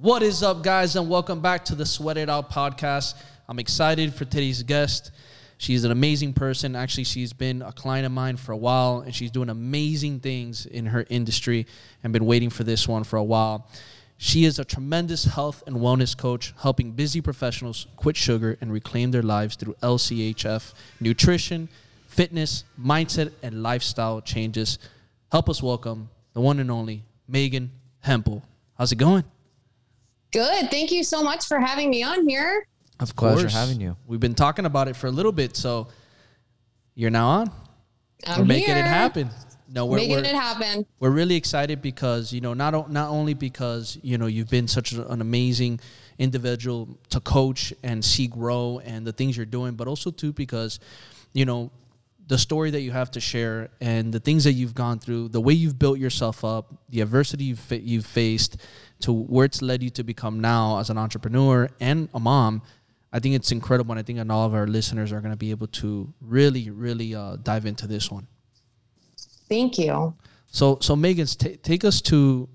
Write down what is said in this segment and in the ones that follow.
What is up, guys, and welcome back to the Sweat It Out podcast. I'm excited for today's guest. She's an amazing person. Actually, she's been a client of mine for a while, and she's doing amazing things in her industry and been waiting for this one for a while. She is a tremendous health and wellness coach, helping busy professionals quit sugar and reclaim their lives through LCHF, nutrition, fitness, mindset, and lifestyle changes. Help us welcome the one and only Meghann Hempel. How's it going? Good. Thank you so much for having me on here. Of Pleasure course. having you. We've been talking about it for a little bit, so you're now on. I'm we're making here. it happen. No, we're, Making we're, it happen. we're really excited because you know not not only because you know you've been such an amazing individual to coach and see grow and the things you're doing, but also too because you know the story that you have to share and the things that you've gone through, the way you've built yourself up, the adversity you've fa- you've faced, to where it's led you to become now as an entrepreneur and a mom. I think it's incredible, and I think all of our listeners are going to be able to really, really uh, dive into this one. Thank you. So, so Meghann's ta take us to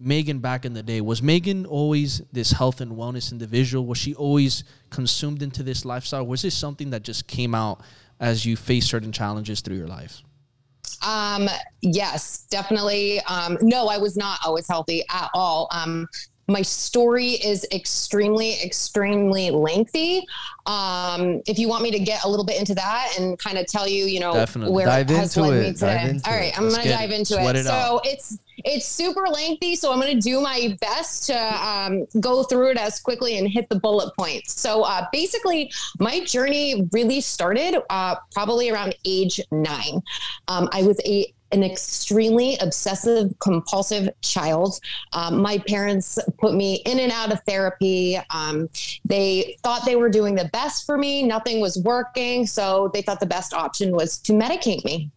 Meghann back in the day. Was Meghann always this health and wellness individual? Was she always consumed into this lifestyle? Was this something that just came out as you face certain challenges through your life? Um, yes, definitely. Um, no, I was not always healthy at all. Um, my story is extremely, extremely lengthy. Um, if you want me to get a little bit into that and kind of tell you, you know, Definitely. where Dive it has into led me it. today. All right, it. I'm gonna dive into Sweat it. it so it's it's super lengthy, so I'm gonna do my best to um, go through it as quickly and hit the bullet points. So uh, basically, my journey really started uh, probably around age nine. Um, I was a an extremely obsessive compulsive child. Um, my parents put me in and out of therapy. Um, they thought they were doing the best for me. Nothing was working. So they thought the best option was to medicate me.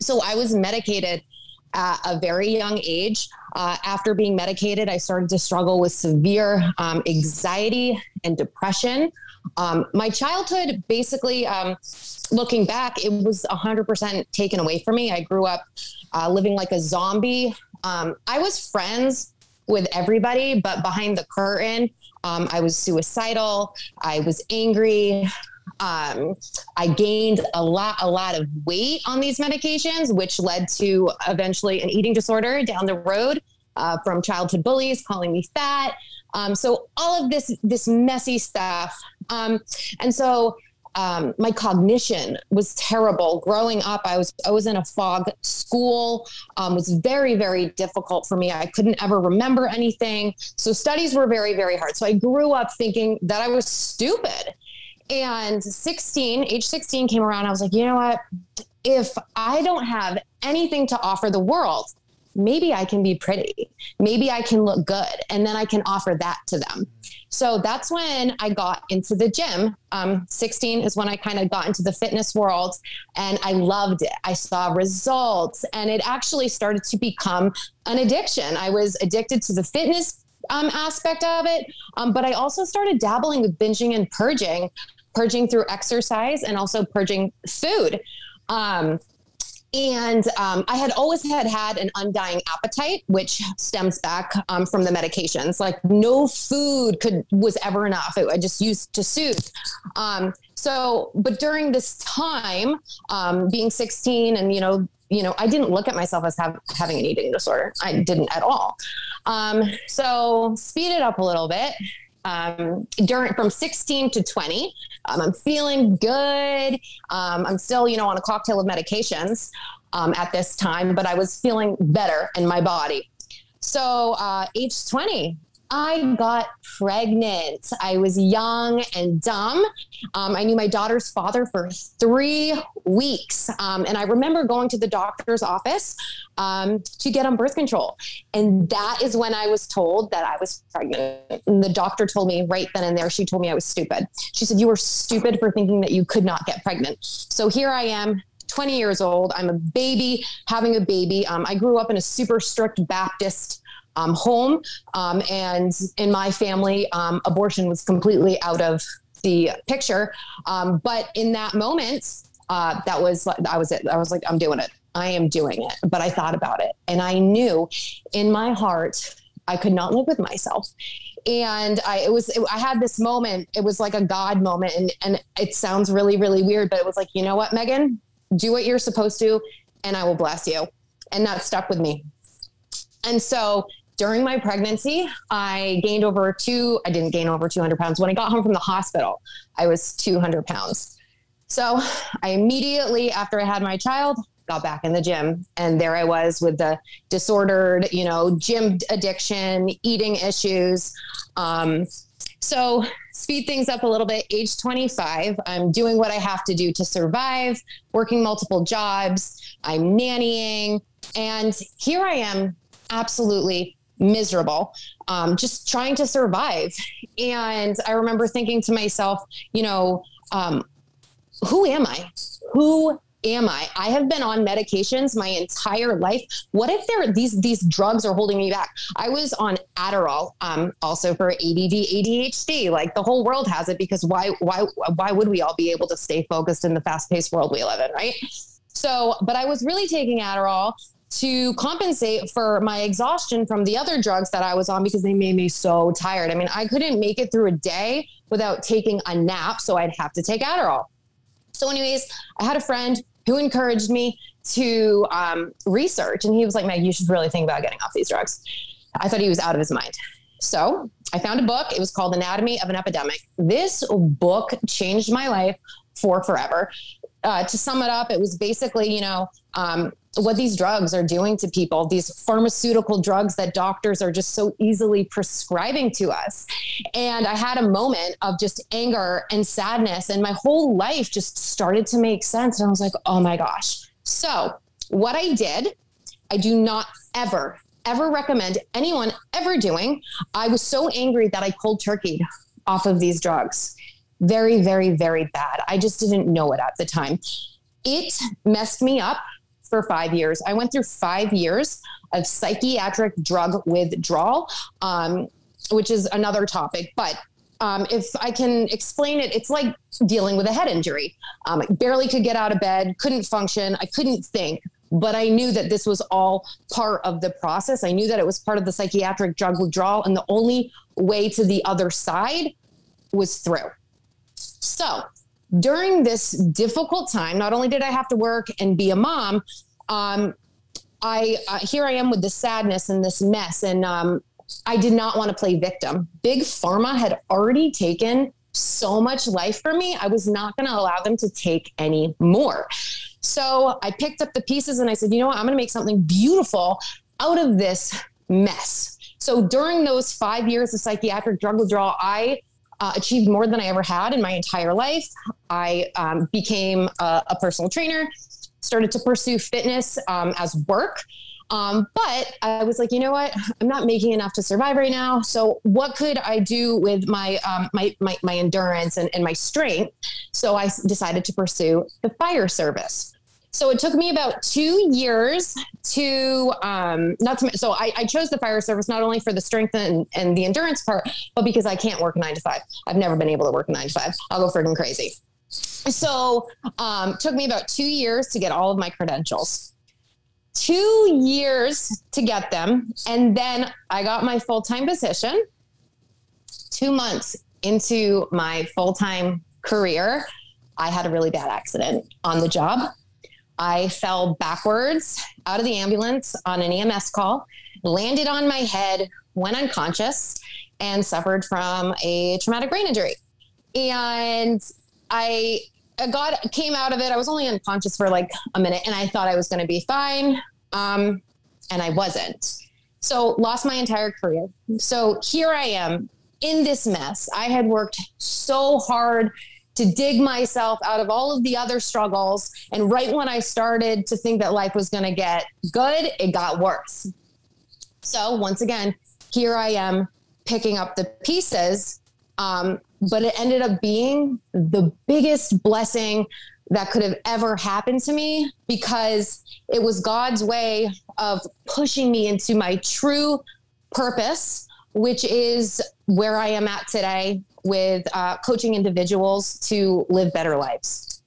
So I was medicated at a very young age. Uh, after being medicated, I started to struggle with severe um, anxiety and depression. Um, my childhood, basically, um, looking back, it was 100% taken away from me. I grew up uh, living like a zombie. Um, I was friends with everybody, but behind the curtain, um, I was suicidal. I was angry. Um, I gained a lot, a lot of weight on these medications, which led to eventually an eating disorder down the road uh, from childhood bullies calling me fat. Um, so all of this, this messy stuff. Um, and so um, my cognition was terrible growing up. I was I was in a fog school. Um, was very very difficult for me. I couldn't ever remember anything. So studies were very very hard. So I grew up thinking that I was stupid. And 16, age 16 came around. I was like, you know what? If I don't have anything to offer the world, maybe I can be pretty. Maybe I can look good. And then I can offer that to them. So that's when I got into the gym. Um, 16 is when I kind of got into the fitness world and I loved it. I saw results and it actually started to become an addiction. I was addicted to the fitness um, aspect of it, um, but I also started dabbling with binging and purging, purging through exercise and also purging food. Um, and um, I had always had had an undying appetite, which stems back um, from the medications. Like no food could was ever enough. It, I just used to soothe. Um, so, but during this time, um, being 16, and you know, you know, I didn't look at myself as have, having an eating disorder. I didn't at all. Um, so, speed it up a little bit. Um, during from 16 to 20, um, I'm feeling good. Um, I'm still, you know, on a cocktail of medications um, at this time, but I was feeling better in my body. So, uh, age 20, I got pregnant. I was young and dumb. Um, I knew my daughter's father for three weeks. Um, and I remember going to the doctor's office um, to get on birth control. And that is when I was told that I was pregnant. And the doctor told me right then and there, she told me I was stupid. She said, You were stupid for thinking that you could not get pregnant. So here I am. 20 years old. I'm a baby having a baby. Um, I grew up in a super strict Baptist um, home. Um, and in my family, um, abortion was completely out of the picture. Um, but in that moment, uh, that was I was it. I was like, I'm doing it. I am doing it. But I thought about it, and I knew in my heart I could not live with myself. And I, it was, it, I had this moment, it was like a God moment. And, and it sounds really, really weird, but it was like, you know what, Meghann, do what you're supposed to, and I will bless you. And that stuck with me. And so during my pregnancy, I gained over two, I didn't gain over 200 pounds. When I got home from the hospital, I was 200 pounds. So I immediately, after I had my child, got back in the gym. And there I was with the disordered, you know, gym addiction, eating issues. Um, so speed things up a little bit. Age 25, I'm doing what I have to do to survive, working multiple jobs. I'm nannying. And here I am, absolutely miserable, um, just trying to survive. And I remember thinking to myself, you know, um, who am I? Who am I? I have been on medications my entire life. What if there these these drugs are holding me back? I was on Adderall, um, also for ADD, ADHD. Like the whole world has it because why why why would we all be able to stay focused in the fast paced world we live in, right? So, but I was really taking Adderall to compensate for my exhaustion from the other drugs that I was on because they made me so tired. I mean, I couldn't make it through a day without taking a nap, so I'd have to take Adderall. So, anyways, I had a friend who encouraged me to um, research. And he was like, Meg, you should really think about getting off these drugs. I thought he was out of his mind. So I found a book. It was called Anatomy of an Epidemic. This book changed my life for forever. Uh, to sum it up, it was basically, you know, um, what these drugs are doing to people, these pharmaceutical drugs that doctors are just so easily prescribing to us. And I had a moment of just anger and sadness, and my whole life just started to make sense. And I was like, oh my gosh. So, what I did, I do not ever, ever recommend anyone ever doing. I was so angry that I cold turkeyed off of these drugs. Very, very, very bad. I just didn't know it at the time. It messed me up for five years. I went through five years of psychiatric drug withdrawal, um, which is another topic. But um, if I can explain it, it's like dealing with a head injury. Um, I barely could get out of bed, couldn't function, I couldn't think. But I knew that this was all part of the process. I knew that it was part of the psychiatric drug withdrawal. And the only way to the other side was through. So during this difficult time, not only did I have to work and be a mom, um, I uh, here I am with the sadness and this mess, and um, I did not want to play victim. Big pharma had already taken so much life from me. I was not going to allow them to take any more. So I picked up the pieces and I said, you know what? I'm going to make something beautiful out of this mess. So during those five years of psychiatric drug withdrawal, I uh, achieved more than I ever had in my entire life. I um, became a, a, personal trainer, started to pursue fitness um, as work. Um, but I was like, you know what? I'm not making enough to survive right now. So what could I do with my um, my, my, my endurance and, and my strength? So I decided to pursue the fire service. So it took me about two years to um, not to so I, I, chose the fire service not only for the strength and, and the endurance part, but because I can't work nine to five. I've never been able to work nine to five. I'll go freaking crazy. So um, took me about two years to get all of my credentials. Two years to get them, and then I got my full time position. Two months into my full time career, I had a really bad accident on the job I fell backwards out of the ambulance on an EMS call, landed on my head, went unconscious, and suffered from a traumatic brain injury. And I got came out of it. I was only unconscious for like a minute, and I thought I was going to be fine, um, and I wasn't. So lost my entire career. So here I am in this mess. I had worked so hard to dig myself out of all of the other struggles. And right when I started to think that life was going to get good, it got worse. So once again, here I am picking up the pieces. Um, but it ended up being the biggest blessing that could have ever happened to me because it was God's way of pushing me into my true purpose, which is where I am at today with uh, coaching individuals to live better lives.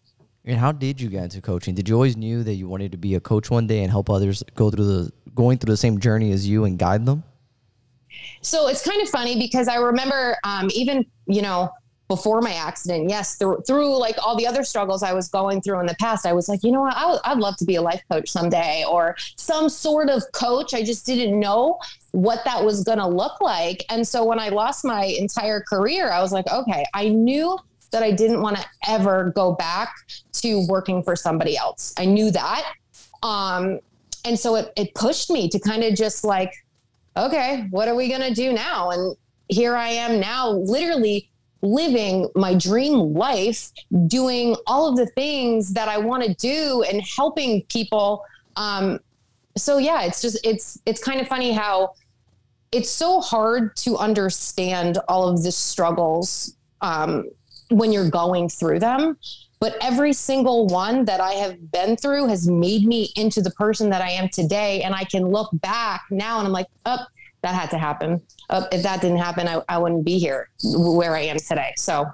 And how did you get into coaching? Did you always knew that you wanted to be a coach one day and help others go through the going through the same journey as you and guide them? So it's kind of funny because I remember um, even, you know, before my accident, yes, through, through like all the other struggles I was going through in the past, I was like, you know what, I w- I'd love to be a life coach someday or some sort of coach. I just didn't know what that was going to look like. And so when I lost my entire career, I was like, okay, I knew that I didn't want to ever go back to working for somebody else. I knew that. Um, and so it, it pushed me to kind of just like, okay, what are we going to do now? And here I am now, literally living my dream life, doing all of the things that I want to do and helping people. Um, so yeah, it's just it's it's kind of funny how it's so hard to understand all of the struggles um, when you're going through them. But every single one that I have been through has made me into the person that I am today. And I can look back now and I'm like, oh, that had to happen. Uh, if that didn't happen, I, I wouldn't be here where I am today. So,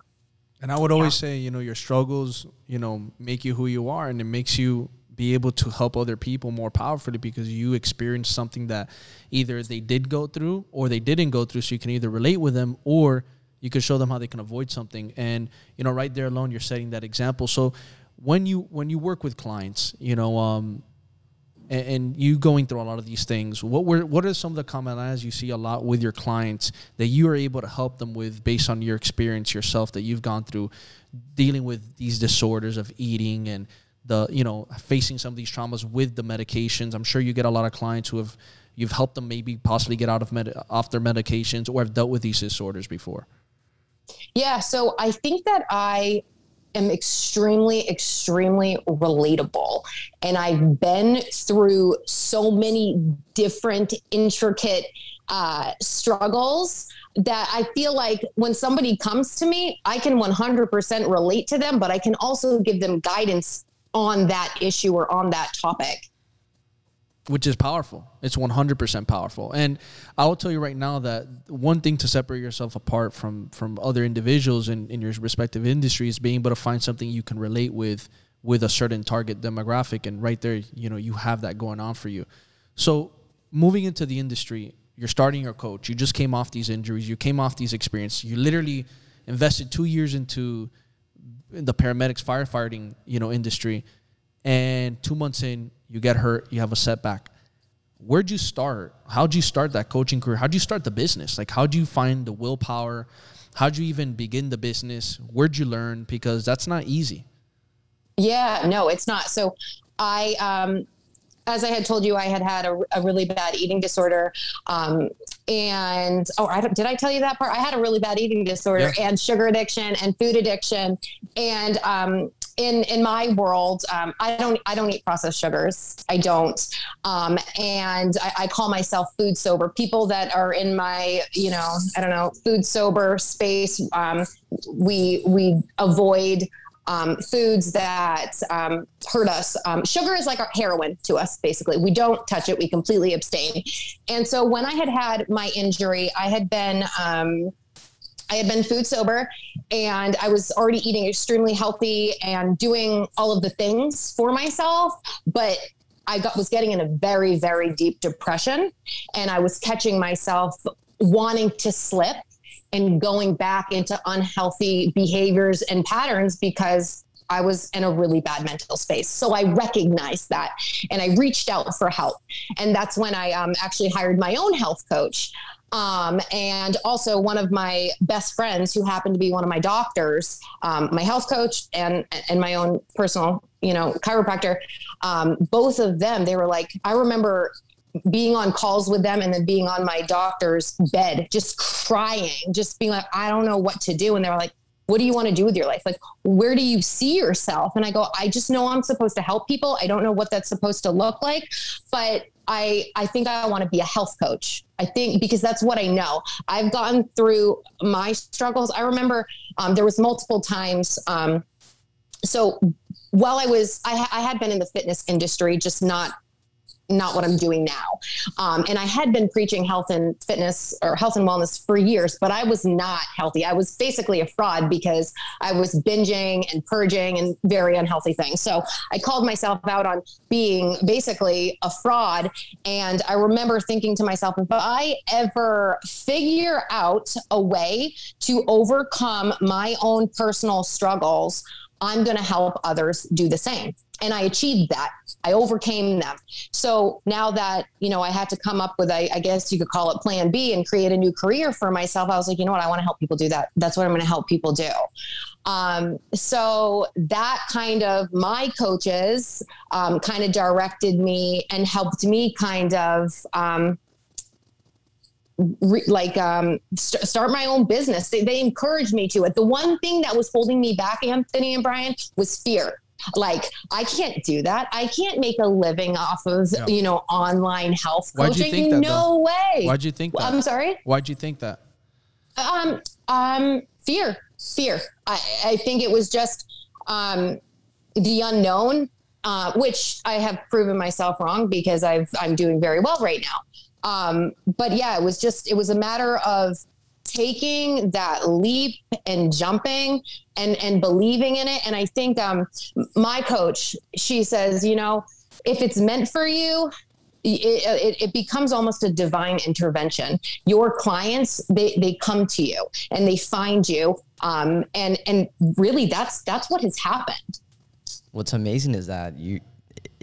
and I would always yeah. say, you know, your struggles, you know, make you who you are, and it makes you be able to help other people more powerfully because you experienced something that either they did go through or they didn't go through. So you can either relate with them or you can show them how they can avoid something. And you know, right there alone, you're setting that example. So when you when you work with clients, you know, um, and, and, you going through a lot of these things, what were what are some of the commonalities you see a lot with your clients that you are able to help them with based on your experience yourself that you've gone through dealing with these disorders of eating and the you know facing some of these traumas with the medications. I'm sure you get a lot of clients who have you've helped them maybe possibly get out of med- off their medications or have dealt with these disorders before. Yeah, so I think that I am extremely, extremely relatable. And I've been through so many different, intricate uh, struggles that I feel like when somebody comes to me, I can 100% relate to them, but I can also give them guidance on that issue or on that topic which is powerful. It's 100% powerful. And I will tell you right now that one thing to separate yourself apart from from other individuals in, in your respective industry is being able to find something you can relate with with a certain target demographic and right there, you know, you have that going on for you. So, moving into the industry, you're starting your coach. You just came off these injuries, you came off these experiences. You literally invested 2 years into the paramedics firefighting, you know, industry and 2 months in you get hurt, you have a setback. Where'd you start? How'd you start that coaching career? How'd you start the business? Like, how'd you find the willpower? How'd you even begin the business? Where'd you learn? Because that's not easy. Yeah, no, it's not. So I, um, as I had told you, I had had a, a really bad eating disorder. Um, and oh, I did I tell you that part? I had a really bad eating disorder yeah. and sugar addiction and food addiction. And um, in in my world, um, I don't I don't eat processed sugars. I don't, um, and I, I, call myself food sober. People that are in my you know I don't know food sober space, um, we we avoid. Um, foods that um, hurt us. Um, sugar is like our heroin to us, basically. We don't touch it, we completely abstain. And so when I had had my injury, I had been um, I had been food sober and I was already eating extremely healthy and doing all of the things for myself, but I got, was getting in a very, very deep depression and I was catching myself wanting to slip and going back into unhealthy behaviors and patterns because I was in a really bad mental space. So I recognized that and I reached out for help. And that's when I um, actually hired my own health coach. Um, and also one of my best friends who happened to be one of my doctors, um, my health coach and, and my own personal, you know, chiropractor. Um, both of them, they were like, I remember being on calls with them and then being on my doctor's bed, just crying, just being like, I don't know what to do. And they were like, what do you want to do with your life? Like, where do you see yourself? And I go, I just know I'm supposed to help people. I don't know what that's supposed to look like, but I I think I want to be a health coach. I think because that's what I know. I've gone through my struggles. I remember um, there was multiple times. Um, so while I was, I, I had been in the fitness industry, just not not what I'm doing now. Um, and I had been preaching health and fitness or health and wellness for years, but I was not healthy. I was basically a fraud because I was binging and purging and very unhealthy things. So I called myself out on being basically a fraud. And I remember thinking to myself, if I ever figure out a way to overcome my own personal struggles, I'm going to help others do the same. And I achieved that. I overcame them. So now that, you know, I had to come up with, I, I, guess you could call it plan B and create a new career for myself, I was like, you know what? I want to help people do that. That's what I'm going to help people do. Um, so that kind of my coaches um, kind of directed me and helped me kind of um, re- like um, st- start my own business. They, they encouraged me to it. The one thing that was holding me back, Anthony and Bryan, was fear like i can't do that. I can't make a living off of yeah. you know online health coaching Why'd you think that, no though? way. Why'd you think that? I'm sorry? Why'd you think that? Um um fear. Fear. I i think it was just um the unknown uh, which i have proven myself wrong because i've i'm doing very well right now. Um, but yeah, it was just, it was a matter of taking that leap and jumping and, and believing in it. And I think, um, my coach, she says, you know, if it's meant for you, it, it, it, becomes almost a divine intervention. Your clients, they, they come to you and they find you. Um, and, and really that's, that's what has happened. What's amazing is that you,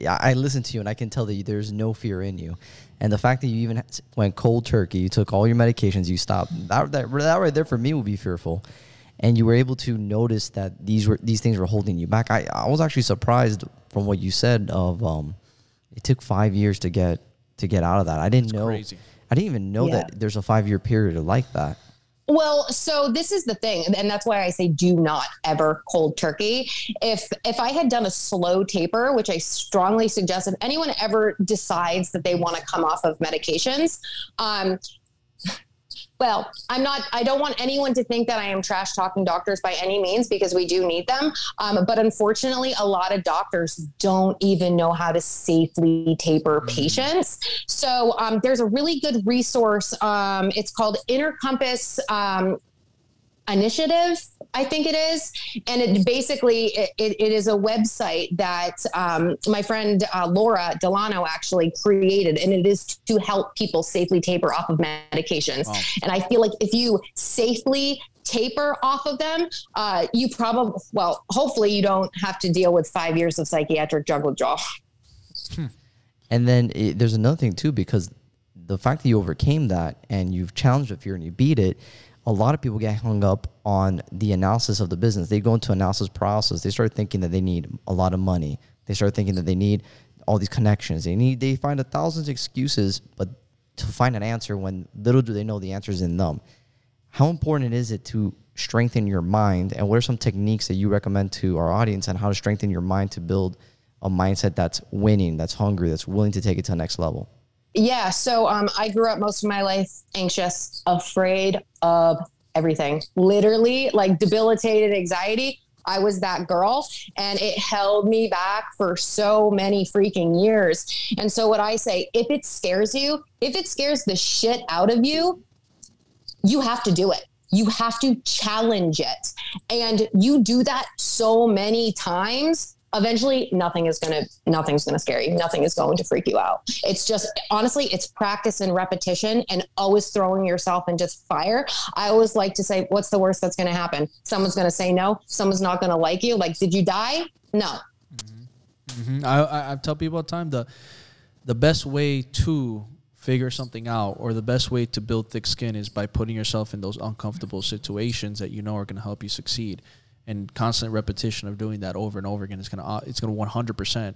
I listen to you and I can tell that there's no fear in you. And the fact that you even went cold turkey, you took all your medications, you stopped. That, that, that right there for me would be fearful. And you were able to notice that these were these things were holding you back. I, I was actually surprised from what you said of um, it took five years to get to get out of that. I didn't That's know. Crazy. I didn't even know yeah. that there's a five year period like that. Well, so this is the thing, and that's why I say do not ever cold turkey. If if I had done a slow taper, which I strongly suggest, if anyone ever decides that they want to come off of medications, um, well, I'm not, I don't want anyone to think that I am trash talking doctors by any means because we do need them. Um, but unfortunately, a lot of doctors don't even know how to safely taper mm. patients. So um, there's a really good resource. Um, it's called Inner Compass um, Initiative. I think it is. And it basically it, it is a website that um, my friend uh, Laura Delano actually created, and it is to help people safely taper off of medications. Wow. And I feel like if you safely taper off of them, uh, you probably well, hopefully you don't have to deal with five years of psychiatric drug withdrawal. Hmm. And then it, there's another thing too, because the fact that you overcame that and you've challenged the fear and you beat it a lot of people get hung up on the analysis of the business. They go into analysis process. They start thinking that they need a lot of money. They start thinking that they need all these connections. They need they find a thousand excuses, but to find an answer when little do they know the answer is in them. How important is it to strengthen your mind? And what are some techniques that you recommend to our audience on how to strengthen your mind to build a mindset that's winning, that's hungry, that's willing to take it to the next level? Yeah. So um, I grew up most of my life anxious, afraid of everything, literally like debilitated anxiety. I was that girl and it held me back for so many freaking years. And so, what I say, if it scares you, if it scares the shit out of you, you have to do it. You have to challenge it. And you do that so many times eventually nothing is going to nothing's going to scare you. Nothing is going to freak you out. It's just honestly it's practice and repetition and always throwing yourself into fire. I always like to say what's the worst that's going to happen? Someone's going to say no. Someone's not going to like you. Like did you die? No. Mm-hmm. Mm-hmm. I, I tell people all the time the the best way to figure something out or the best way to build thick skin is by putting yourself in those uncomfortable situations that you know are going to help you succeed and constant repetition of doing that over and over again is gonna uh, it's gonna 100%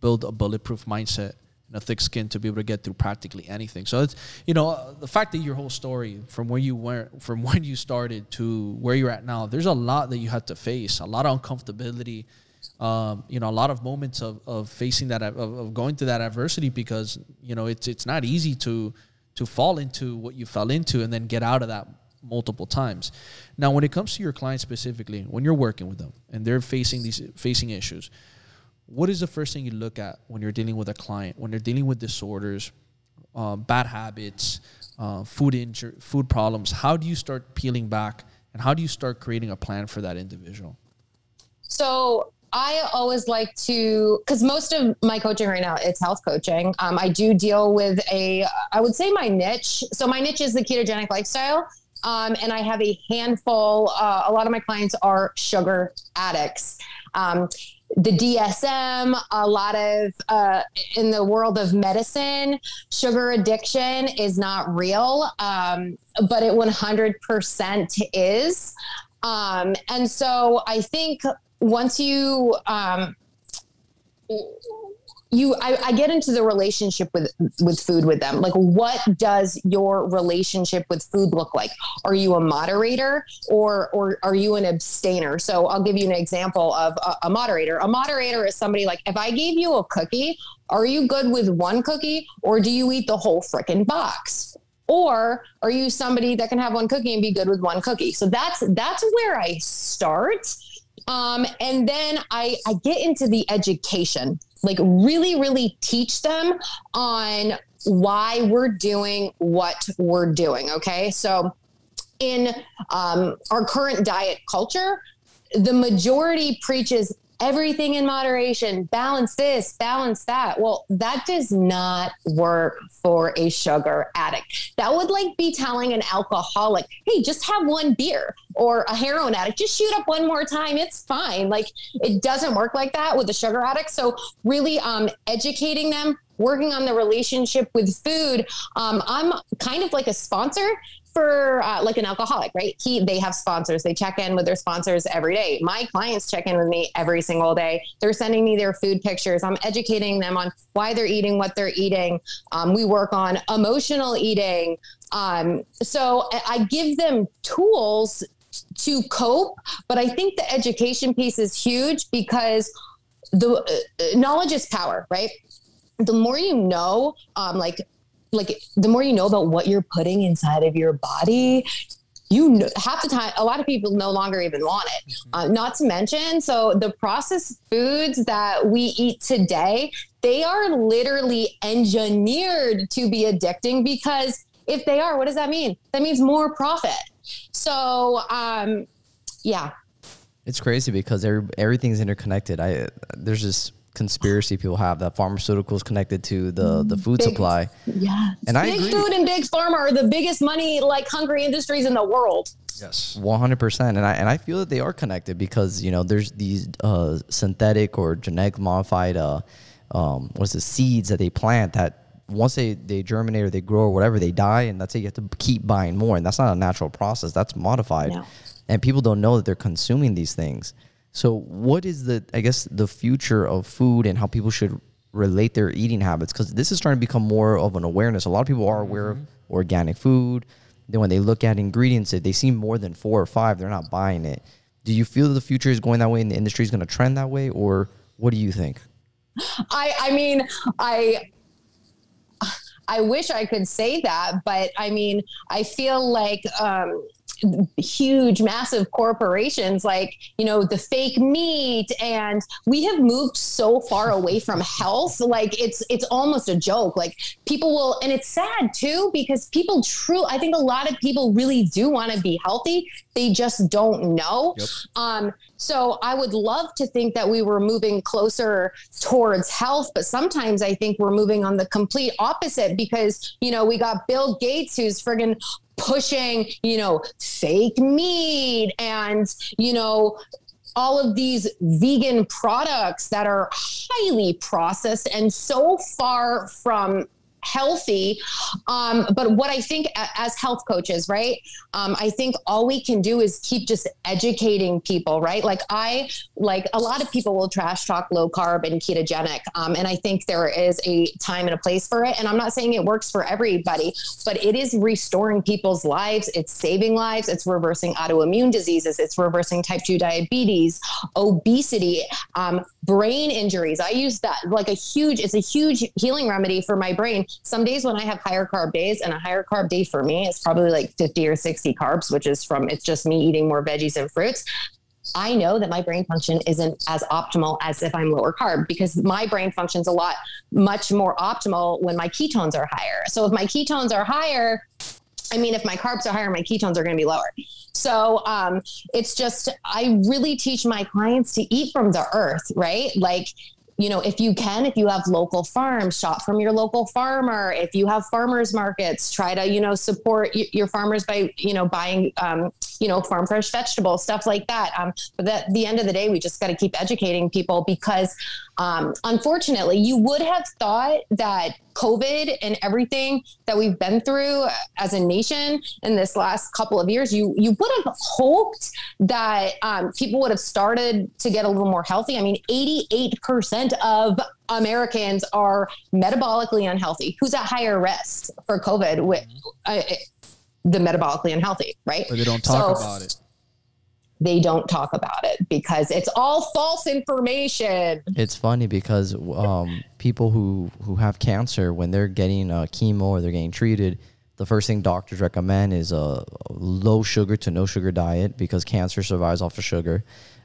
build a bulletproof mindset and a thick skin to be able to get through practically anything. So it's you know uh, the fact that your whole story from where you went from when you started to where you're at now, there's a lot that you had to face, a lot of uncomfortability. Um, you know, a lot of moments of, of facing that, of, of going through that adversity because, you know, it's, it's not easy to, to fall into what you fell into and then get out of that multiple times. Now, when it comes to your client specifically, when you're working with them and they're facing these facing issues, what is the first thing you look at when you're dealing with a client when they're dealing with disorders um, bad habits uh, food injury food problems how do you start peeling back and how do you start creating a plan for that individual so I always like to, because most of my coaching right now, it's health coaching. Um, I do deal with a, I would say my niche. So my niche is the ketogenic lifestyle. Um, and I have a handful, uh, a lot of my clients are sugar addicts. Um, the DSM, a lot of uh, in the world of medicine, sugar addiction is not real, um, but it 100% is. Um, and so I think once you um, you I, I, get into the relationship with with food with them. Like what does your relationship with food look like? Are you a moderator or or are you an abstainer? So i'll give you an example of a, a moderator. A moderator is somebody like if i gave you a cookie are you good with one cookie or do you eat the whole freaking box? Or are you somebody that can have one cookie and be good with one cookie? So that's that's where i start um, and then I, I get into the education, like really, really teach them on why we're doing what we're doing. Okay. So in um, our current diet culture, the majority preaches everything in moderation, balance this, balance that. Well, that does not work for a sugar addict. That would like be telling an alcoholic, hey, just have one beer, or a heroin addict, just shoot up one more time. It's fine. Like it doesn't work like that with a sugar addict. So, really um, educating them working on the relationship with food. Um, I'm kind of like a sponsor for uh, like an alcoholic, right? He they have sponsors. They check in with their sponsors every day. My clients check in with me every single day. They're sending me their food pictures. I'm educating them on why they're eating what they're eating. Um, we work on emotional eating. Um, so I give them tools to cope, but I think the education piece is huge because the uh, knowledge is power, right? The more you know, um, like like the more you know about what you're putting inside of your body you know, half the time a lot of people no longer even want it. Mm-hmm. uh, not to mention so the processed foods that we eat today they are literally engineered to be addicting because if they are what does that mean? That means more profit. So um yeah. It's crazy because every, everything's interconnected. I there's just conspiracy people have that pharmaceuticals connected to the the food big, supply. Yeah, and big I agree. food and big pharma are the biggest money like hungry industries in the world. Yes, one hundred percent. And I and I feel that they are connected because you know there's these uh, synthetic or genetic modified uh, um, what's the seeds that they plant that once they, they germinate or they grow or whatever, they die, and that's it. You have to keep buying more, and that's not a natural process. That's modified, no. and people don't know that they're consuming these things. So, what is the, I guess, the future of food and how people should relate their eating habits? Because this is starting to become more of an awareness. A lot of people are aware mm-hmm. of organic food. Then, when they look at ingredients, if they see more than four or five, they're not buying it. Do you feel that the future is going that way and the industry is going to trend that way? Or what do you think? I, I mean, I, I wish I could say that, but I mean, I feel like, um, huge, massive corporations like, you know, the fake meat. And we have moved so far away from health. Like it's, it's almost a joke. Like people will, and it's sad too, because people true, I think a lot of people really do want to be healthy. They just don't know. Yep. Um, so I would love to think that we were moving closer towards health, but sometimes I think we're moving on the complete opposite because, you know, we got Bill Gates who's friggin' pushing, you know, fake meat and, you know, all of these vegan products that are highly processed and so far from healthy. Um, but what I think as health coaches, right? Um, I think all we can do is keep just educating people, right? Like I, like a lot of people will trash talk low carb and ketogenic. Um, and I think there is a time and a place for it. And I'm not saying it works for everybody, but it is restoring people's lives. It's saving lives. It's reversing autoimmune diseases. It's reversing type 2 diabetes, obesity, um, brain injuries. I use that like a huge, it's a huge healing remedy for my brain some days when I have higher carb days, and a higher carb day for me is probably like 50 or 60 carbs, which is from it's just me eating more veggies and fruits I know that my brain function isn't as optimal as if I'm lower carb because my brain functions a lot much more optimal when my ketones are higher. So if my ketones are higher, I mean, if my carbs are higher, my ketones are going to be lower. So um, it's just, I really teach my clients to eat from the earth, right? Like, you know, if you can, if you have local farms, shop from your local farmer. If you have farmers markets, try to, you know, support y- your farmers by, you know, buying, um, you know, farm fresh vegetables, stuff like that. Um, but at the end of the day, we just got to keep educating people because, um, unfortunately, you would have thought that COVID and everything that we've been through as a nation in this last couple of years, you you would have hoped that um, people would have started to get a little more healthy. I mean, eighty eight percent of Americans are metabolically unhealthy. Who's at higher risk for COVID? With uh, the metabolically unhealthy, right? But they don't talk so, about it they don't talk about it because it's all false information. It's funny because um, people who who have cancer when they're getting uh, chemo or they're getting treated, the first thing doctors recommend is a low sugar to no sugar diet because cancer survives off of sugar.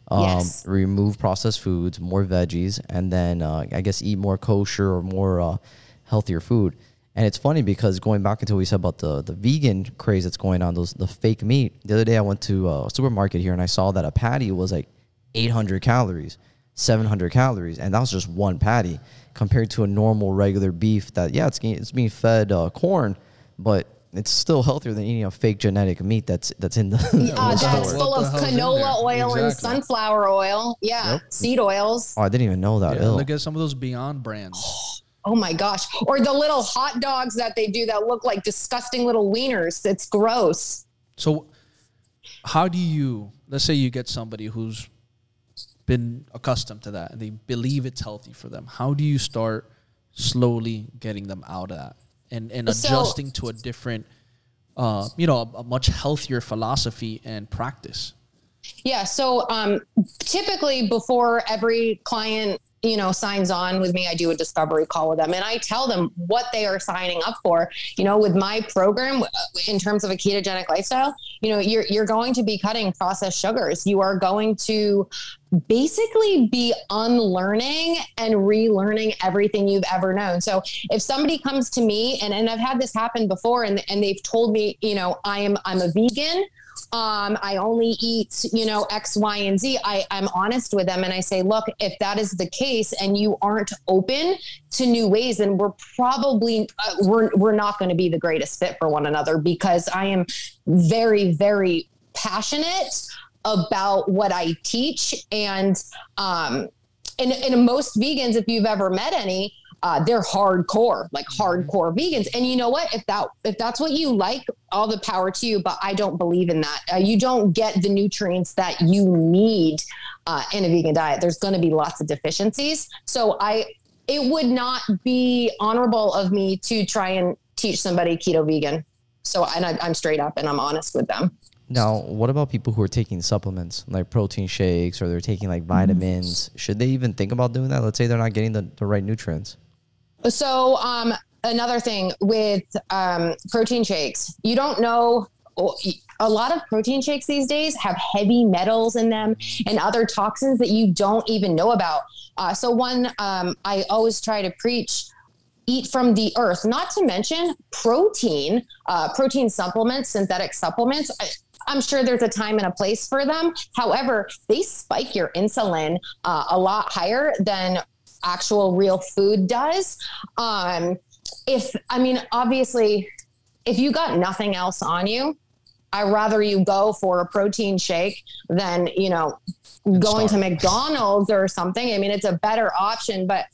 Um, yes. Remove processed foods, more veggies, and then uh, I guess eat more kosher or more uh, healthier food. And it's funny because going back into what we said about the, the vegan craze that's going on, those the fake meat. The other day I went to a supermarket here and I saw that a patty was like 800 calories, 700 calories, and that was just one patty compared to a normal regular beef that yeah it's it's being fed uh, corn, but it's still healthier than eating a fake genetic meat that's that's in the uh, that's full of canola oil exactly. and sunflower oil. Yeah, yep. seed oils. Oh, I didn't even know that. Yeah, look at some of those Beyond brands. Oh my gosh. Or the little hot dogs that they do that look like disgusting little wieners. It's gross. So, how do you, let's say you get somebody who's been accustomed to that and they believe it's healthy for them. How do you start slowly getting them out of that and, and adjusting so, to a different, uh, you know, a, a much healthier philosophy and practice? Yeah. So um, typically, before every client you know signs on with me i do a discovery call with them and i tell them what they are signing up for you know with my program uh, in terms of a ketogenic lifestyle you know you're you're going to be cutting processed sugars you are going to basically be unlearning and relearning everything you've ever known. So if somebody comes to me and, and I've had this happen before and, and they've told me, you know, I am I'm a vegan, um, I only eat, you know, X, Y, and Z. I, I'm honest with them and I say, look, if that is the case and you aren't open to new ways, then we're probably uh, we're we're not going to be the greatest fit for one another because I am very, very passionate about what I teach and um and, and most vegans, if you've ever met any, uh, they're hardcore, like mm-hmm. hardcore vegans. And you know what? If that if that's what you like, all the power to you. But I don't believe in that. Uh, you don't get the nutrients that you need uh, in a vegan diet. There's going to be lots of deficiencies. So I, it would not be honorable of me to try and teach somebody keto vegan. So and I, I'm straight up and I'm honest with them. Now, what about people who are taking supplements like protein shakes or they're taking like vitamins? Should they even think about doing that? Let's say they're not getting the, the right nutrients. So, um, another thing with um, protein shakes, you don't know. A lot of protein shakes these days have heavy metals in them and other toxins that you don't even know about. Uh, so, one, um, I always try to preach eat from the earth, not to mention protein, uh, protein supplements, synthetic supplements. I, am sure there's a time and a place for them. However, they spike your insulin uh, a lot higher than actual real food does. Um, if, I mean, obviously, if you got nothing else on you, I'd rather you go for a protein shake than, you know, going to McDonald's or something. I mean, it's a better option. But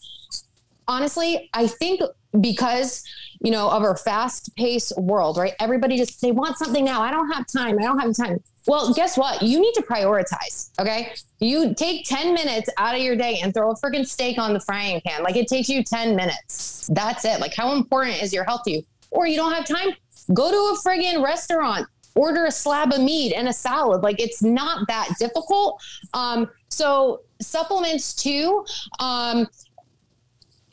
honestly, I think because you know of our fast paced world right? Everybody just they want something now. I don't have time. I don't have time. Well guess what? You need to prioritize okay? You take 10 minutes out of your day and throw a freaking steak on the frying pan. Like it takes you 10 minutes. That's it. Like how important is your health to you? Or you don't have time? Go to a friggin restaurant. Order a slab of meat and a salad. Like it's not that difficult. Um so supplements too. Um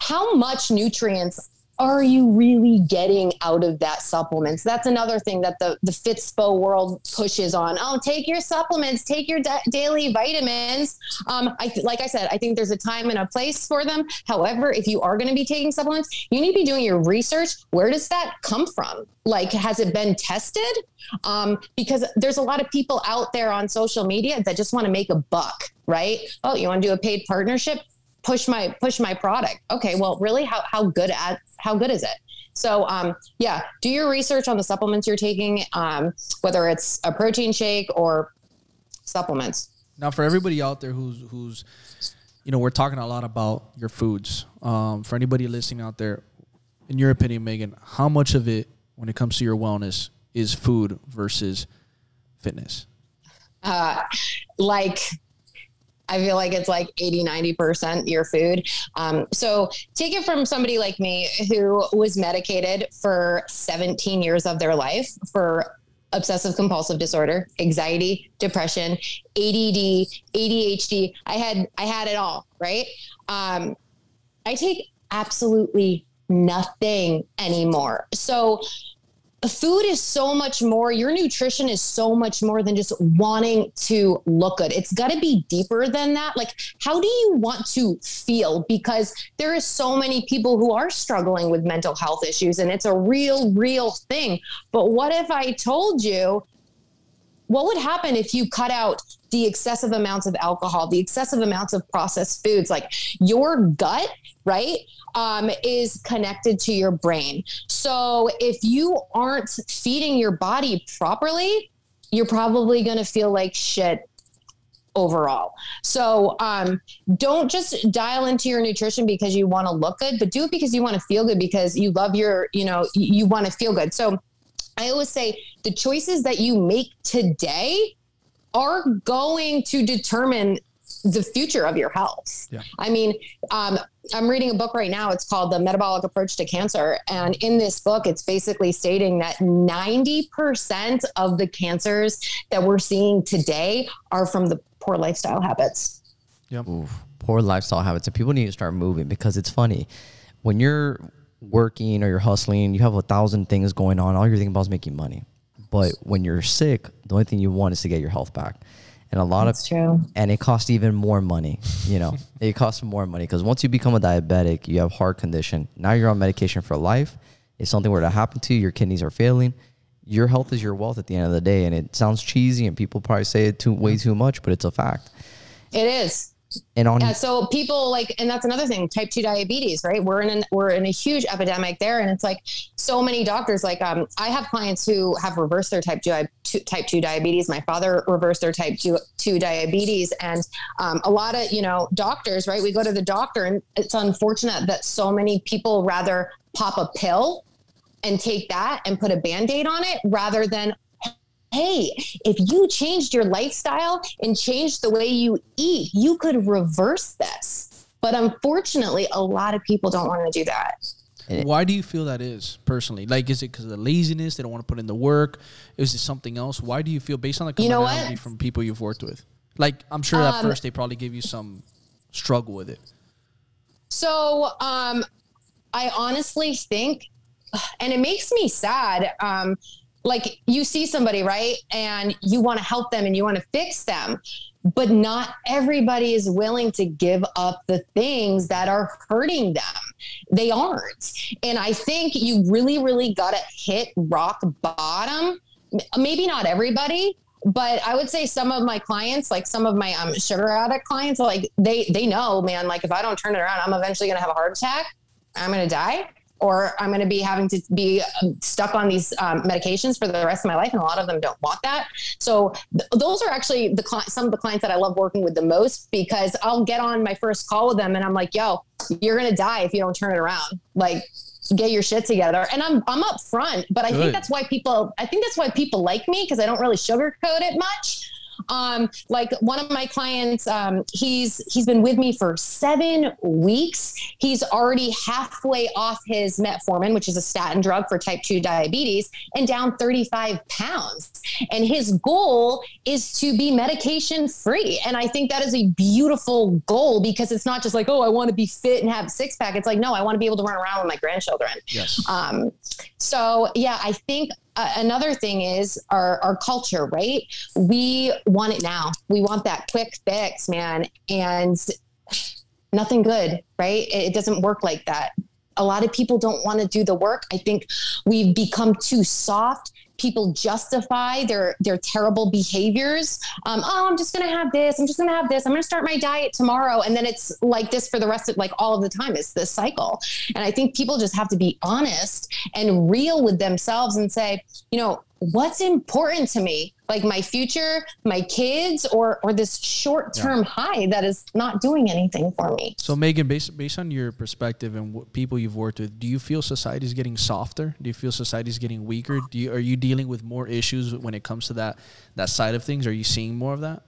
how much nutrients are you really getting out of that supplements? That's another thing that the the Fitspo world pushes on. Oh, take your supplements, take your da- daily vitamins. Um, I like I said, I think there's a time and a place for them. However, if you are going to be taking supplements, you need to be doing your research. Where does that come from? Like, has it been tested? Um, because there's a lot of people out there on social media that just want to make a buck, right? Oh, you want to do a paid partnership? Push my push my product. Okay well really how, how good at how good is it? So um, yeah do your research on the supplements you're taking um, whether it's a protein shake or supplements. Now for everybody out there who's who's you know we're talking a lot about your foods. Um, for anybody listening out there in your opinion meghann how much of it when it comes to your wellness is food versus fitness? Uh, like I feel like it's like 80, 90% your food. Um, so take it from somebody like me who was medicated for 17 years of their life for obsessive compulsive disorder, anxiety, depression, ADD, ADHD. I had, I had it all, right? Um, I take absolutely nothing anymore. So food is so much more your nutrition is so much more than just wanting to look good. It's got to be deeper than that. Like how do you want to feel? Because there is so many people who are struggling with mental health issues and it's a real real thing. But what if i told you what would happen if you cut out the excessive amounts of alcohol, the excessive amounts of processed foods? Like your gut, right, um, is connected to your brain. So if you aren't feeding your body properly, you're probably going to feel like shit overall. So um, don't just dial into your nutrition because you want to look good, but do it because you want to feel good because you love your, you know, you, you want to feel good. So I always say the choices that you make today are going to determine the future of your health. Yeah. I mean, um, I'm reading a book right now. It's called The Metabolic Approach to Cancer. And in this book, it's basically stating that 90% of the cancers that we're seeing today are from the poor lifestyle habits. Yep. poor lifestyle habits. And people need to start moving because it's funny. When you're working or you're hustling, you have a thousand things going on. All you're thinking about is making money. But when you're sick, the only thing you want is to get your health back. And a lot That's of true. and it costs even more money. You know, it costs more money because once you become a diabetic, you have heart condition. Now you're on medication for life. If something were to happen to you, your kidneys are failing. Your health is your wealth at the end of the day, and it sounds cheesy, and people probably say it too way too much, but it's a fact. It is and on yeah, so people like and that's another thing type 2 diabetes right? We're in an, we're in a huge epidemic there and it's like so many doctors like um, i have clients who have reversed their type 2 type 2 diabetes. My father reversed their type 2, 2 diabetes and um, a lot of you know doctors right? We go to the doctor and it's unfortunate that so many people rather pop a pill and take that and put a band-aid on it rather than hey, if you changed your lifestyle and changed the way you eat, you could reverse this. But unfortunately, a lot of people don't want to do that. Why do you feel that is personally? Like, is it because of the laziness? They don't want to put in the work? Is it something else? Why do you feel based on the commonality you know from people you've worked with? Like, I'm sure at um, first they probably give you some struggle with it. So, um, I honestly think, and it makes me sad. Um, like you see somebody, right? And you want to help them and you want to fix them. But not everybody is willing to give up the things that are hurting them. They aren't. And I think you really, really got to hit rock bottom. Maybe not everybody, but I would say some of my clients, like some of my um, sugar addict clients, like they they know, man, like if I don't turn it around, I'm eventually gonna have a heart attack. I'm gonna die or I'm going to be having to be um, stuck on these um, medications for the rest of my life. And a lot of them don't want that. So th- those are actually the cli- some of the clients that I love working with the most because I'll get on my first call with them and I'm like, yo, you're going to die if you don't turn it around. Like, get your shit together. And I'm, I'm up front, but I Good. think that's why people, I think that's why people like me because I don't really sugarcoat it much. Um, like one of my clients, um, he's he's been with me for seven weeks. He's already halfway off his metformin, which is a statin drug for type two diabetes, and down 35 pounds. And his goal is to be medication free. And I think that is a beautiful goal because it's not just like, oh, I want to be fit and have six pack. It's like, no, I want to be able to run around with my grandchildren. Yes. Um, so yeah, I think uh, another thing is our, our culture, right? We want it now. We want that quick fix, man. And nothing good, right? It, it doesn't work like that. A lot of people don't want to do the work. I think we've become too soft people justify their their terrible behaviors. Um, oh, I'm just gonna have this. I'm just gonna have this. I'm gonna start my diet tomorrow, and then it's like this for the rest of like all of the time. It's this cycle, and I think people just have to be honest and real with themselves and say, you know, what's important to me like my future my kids or or this short-term yeah. high that is not doing anything for me. So Meghann based, based on your perspective and what people you've worked with do you feel society is getting softer? Do you feel society is getting weaker? Do you are you dealing with more issues when it comes to that that side of things? Are you seeing more of that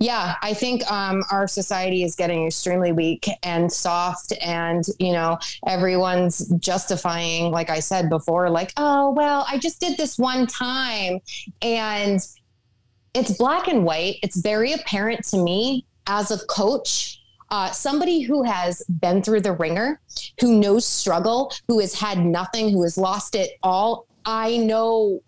yeah, I think um, our society is getting extremely weak and soft, and you know, everyone's justifying, like I said before, like, oh, well, I just did this one time, and it's black and white. It's very apparent to me as a coach uh, somebody who has been through the ringer, who knows struggle, who has had nothing, who has lost it all. I know,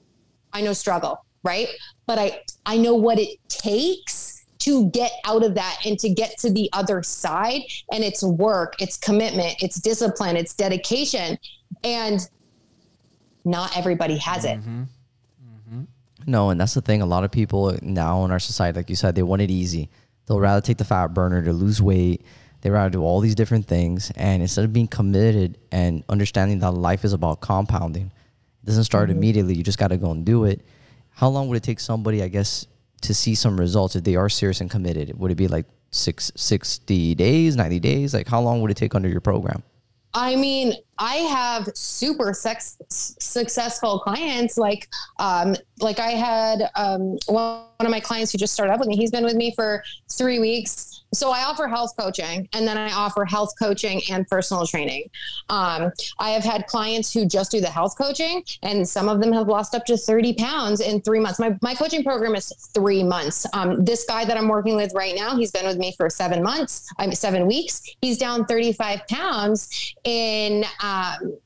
I know struggle, right? But I, I know what it takes to get out of that and to get to the other side. And it's work, it's commitment, it's discipline, it's dedication. And not everybody has it. Mm-hmm. Mm-hmm. No, and that's the thing. A lot of people now in our society, like you said, they want it easy. They'll rather take the fat burner to lose weight. They rather do all these different things. And instead of being committed and understanding that life is about compounding, it doesn't start mm-hmm. immediately. You just got to go and do it. How long would it take somebody, I guess, to see some results if they are serious and committed? Would it be like six, 60 days, 90 days? Like how long would it take under your program? I mean, I have super sex, successful clients. Like, um, like I had um, one of my clients who just started up with me. He's been with me for three weeks so I offer health coaching and then I offer health coaching and personal training. Um, I have had clients who just do the health coaching and some of them have lost up to 30 pounds in three months. My, my coaching program is three months. Um, this guy that I'm working with right now, he's been with me for seven months, seven weeks. He's down 35 pounds in, um,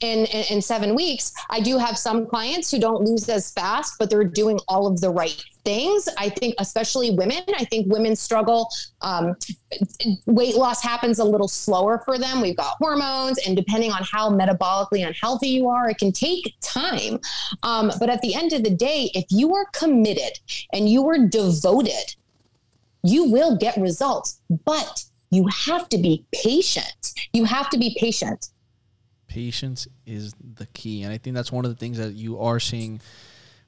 in, in, in seven weeks. I do have some clients who don't lose as fast, but they're doing all of the right things. I think, especially women, I think women struggle. Um, weight loss happens a little slower for them. We've got hormones, and depending on how metabolically unhealthy you are, it can take time. Um, but at the end of the day, if you are committed and you are devoted, you will get results. But you have to be patient. You have to be patient patience is the key, and I think that's one of the things that you are seeing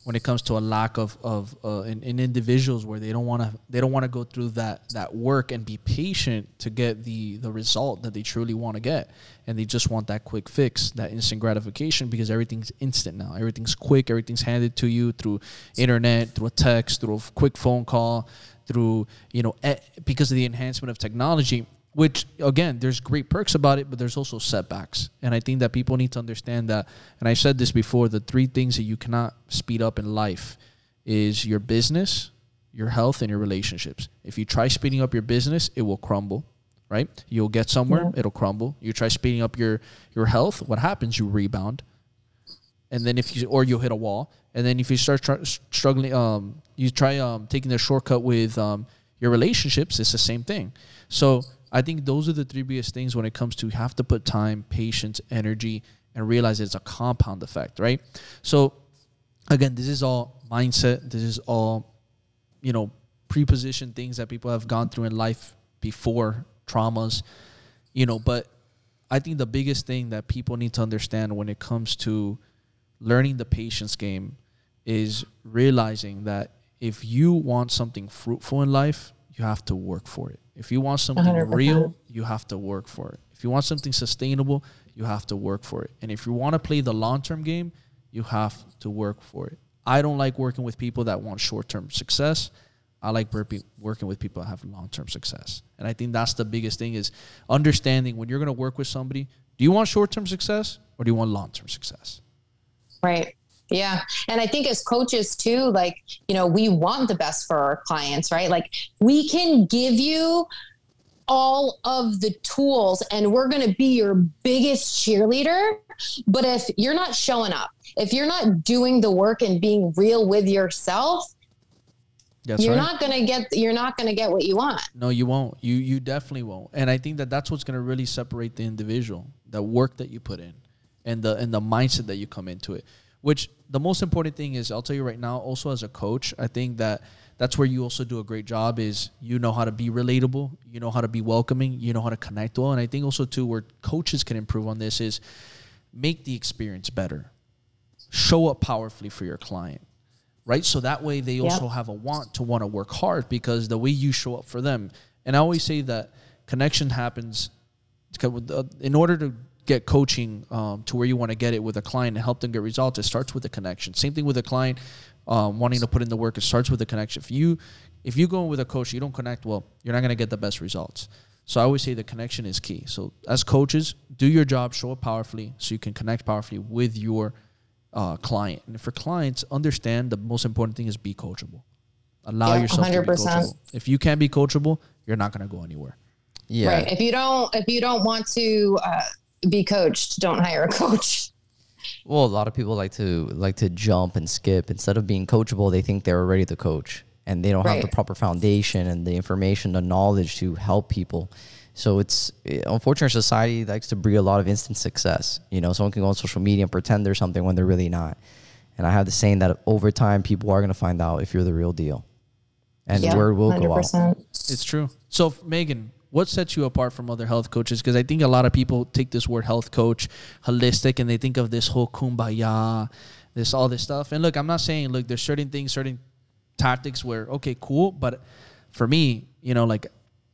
when it comes to a lack of of uh, in, in individuals where they don't want to they don't want to go through that that work and be patient to get the the result that they truly want to get. And they just want that quick fix that instant gratification because everything's instant now. Everything's quick. Everything's handed to you through internet through a text through a quick phone call through you know because of the enhancement of technology which again there's great perks about it but there's also setbacks. And i think that people need to understand that and i said this before the three things that you cannot speed up in life is your business your health and your relationships. If you try speeding up your business it will crumble right? You'll get somewhere yeah. it'll crumble. You try speeding up your your health what happens? You rebound. And then if you or you'll hit a wall. And then if you start tr- struggling um you try um taking the shortcut with um your relationships it's the same thing. So I think those are the three biggest things when it comes to you have to put time, patience, energy, and realize it's a compound effect, right? So again, this is all mindset. This is all, you know, prepositioned things that people have gone through in life before, traumas, you know, but I think the biggest thing that people need to understand when it comes to learning the patience game is realizing that if you want something fruitful in life, you have to work for it. If you want something 100%. real, you have to work for it. If you want something sustainable, you have to work for it. And if you want to play the long term game, you have to work for it. I don't like working with people that want short term success. I like working working with people that have long term success. And I think that's the biggest thing is understanding when you're going to work with somebody, do you want short term success or do you want long term success? Right. Yeah. And I think as coaches too, like, you know, we want the best for our clients, right? Like we can give you all of the tools and we're going to be your biggest cheerleader. But if you're not showing up, if you're not doing the work and being real with yourself, that's you're right. not gonna get you're not gonna get what you want. No, you won't. You you definitely won't. And I think that that's what's gonna really separate the individual, the work that you put in, and the and the mindset that you come into it. Which the most important thing is, I'll tell you right now. Also, as a coach, I think that that's where you also do a great job. Is you know how to be relatable, you know how to be welcoming, you know how to connect well. And I think also too, where coaches can improve on this is make the experience better, show up powerfully for your client right? So that way they also have a want to want to work hard because the way you show up for them. And I always say that connection happens in order to get coaching um, to where you want to get it with a client and help them get results. It starts with a connection. Same thing with a client um, wanting to put in the work. It starts with a connection. If you if you go in with a coach, you don't connect well, you're not going to get the best results. So I always say the connection is key. So as coaches, do your job, show up powerfully, so you can connect powerfully with your uh, client. And for clients, understand the most important thing is be coachable. Allow yeah, yourself 100%. to be coachable. If you can't be coachable, you're not going to go anywhere. Yeah. Right. If you don't, if you don't want to uh, be coached, don't hire a coach. Well, a lot of people like to like to jump and skip instead of being coachable. They think they're already the coach, and they don't right. have the proper foundation and the information, the knowledge to help people. So it's unfortunate society likes to breed a lot of instant success. You know, someone can go on social media and pretend they're something when they're really not. And I have the saying that over time, people are going to find out if you're the real deal, and yeah, word will 100%. go out. It's true. So Meghann, what sets you apart from other health coaches? Because I think a lot of people take this word health coach holistic, and they think of this whole kumbaya, this all this stuff. And look, I'm not saying look, there's certain things, certain tactics where okay, cool, but for me, you know, like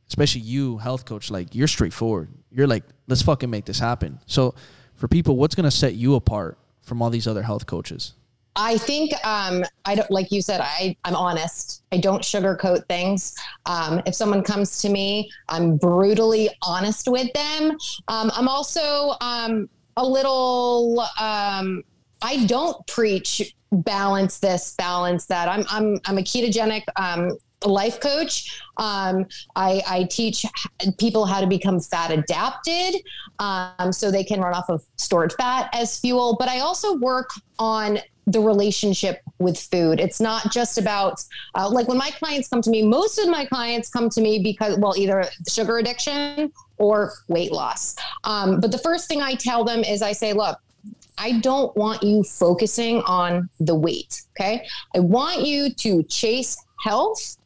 especially you, health coach, like you're straightforward. You're like, let's fucking make this happen. So for people, what's gonna set you apart from all these other health coaches? I think um, I don't like you said. I I'm honest. I don't sugarcoat things. Um, if someone comes to me, I'm brutally honest with them. Um, I'm also um, a little. Um, I don't preach balance this, balance that. I'm I'm I'm a ketogenic um, life coach. Um, I, I, teach people how to become fat adapted um, so they can run off of stored fat as fuel. But I also work on the relationship with food. It's not just about, uh, like when my clients come to me, most of my clients come to me because, well, either sugar addiction or weight loss. Um, but the first thing I tell them is I say, look, I don't want you focusing on the weight. Okay. I want you to chase health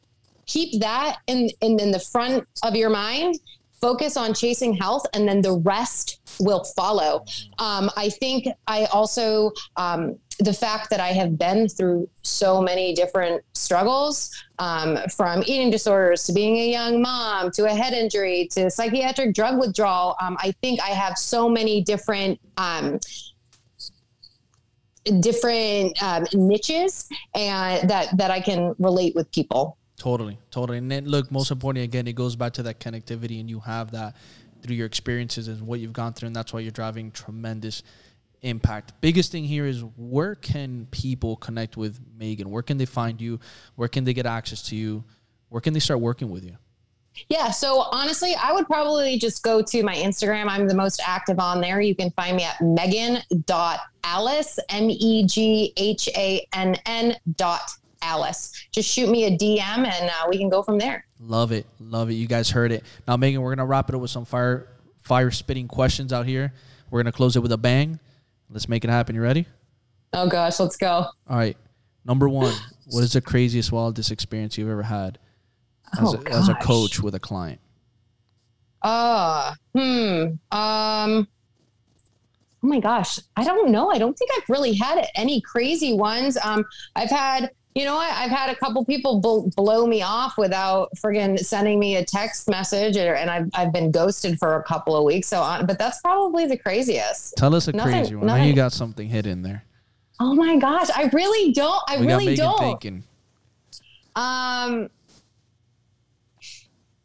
keep that in, in, in the front of your mind focus on chasing health and then the rest will follow. Um, i think i also um, the fact that i have been through so many different struggles um, from eating disorders to being a young mom to a head injury to psychiatric drug withdrawal um, i think i have so many different um, different um, niches and that that i can relate with people Totally, totally. And then look, most importantly, again, it goes back to that connectivity, and you have that through your experiences and what you've gone through, and that's why you're driving tremendous impact. Biggest thing here is where can people connect with Meghann? Where can they find you? Where can they get access to you? Where can they start working with you? Yeah, so honestly, I would probably just go to my Instagram. I'm the most active on there. You can find me at meghann.alice, M E G H A N N dot Alice. Just shoot me a DM and uh, we can go from there. Love it. Love it. You guys heard it. Now, Meghann, we're going to wrap it up with some fire fire spitting questions out here. We're going to close it with a bang. Let's make it happen. You ready? Oh, gosh. Let's go. All right. Number one, what is the craziest, wildest experience you've ever had as, oh, a, as a coach with a client? Uh, hmm. Um, oh my gosh, I don't know. I don't think I've really had any crazy ones. Um, I've had you know what? I've had a couple people blow me off without friggin' sending me a text message, or, and I've, I've been ghosted for a couple of weeks. So, on, but that's probably the craziest. Tell us a nothing, crazy one. Nothing. Now you got something hidden there. Oh my gosh, I really don't. I we really don't. thinking. Um,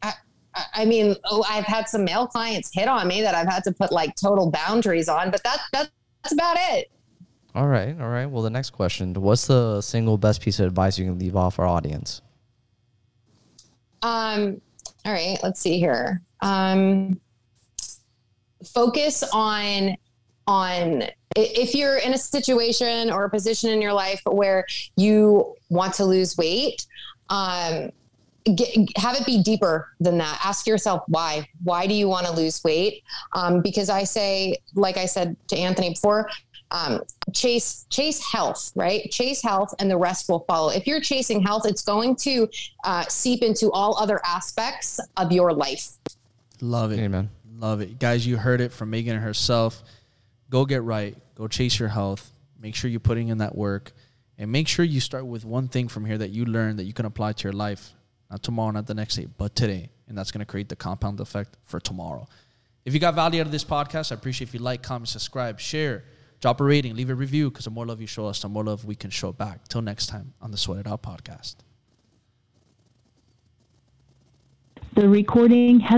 I, I- I mean, oh, I've had some male clients hit on me that I've had to put like total boundaries on, but that, that that's about it. All right, all right. Well, the next question: What's the single best piece of advice you can leave off our audience? Um, all right, let's see here. Um, focus on on if you're in a situation or a position in your life where you want to lose weight. Um, get, have it be deeper than that. Ask yourself why. Why do you want to lose weight? Um, because I say, like I said to Anthony before, um, chase chase health, right? Chase health, and the rest will follow. If you're chasing health, it's going to uh, seep into all other aspects of your life. Love it. Amen. Love it. Guys, you heard it from Meghann herself. Go get right. Go chase your health. Make sure you're putting in that work. And make sure you start with one thing from here that you learn that you can apply to your life. Not tomorrow, not the next day, but today. And that's going to create the compound effect for tomorrow. If you got value out of this podcast, I appreciate if you like, comment, subscribe, share, drop a rating, leave a review because the more love you show us, the more love we can show back. Till next time on the Sweat It Out podcast. The recording has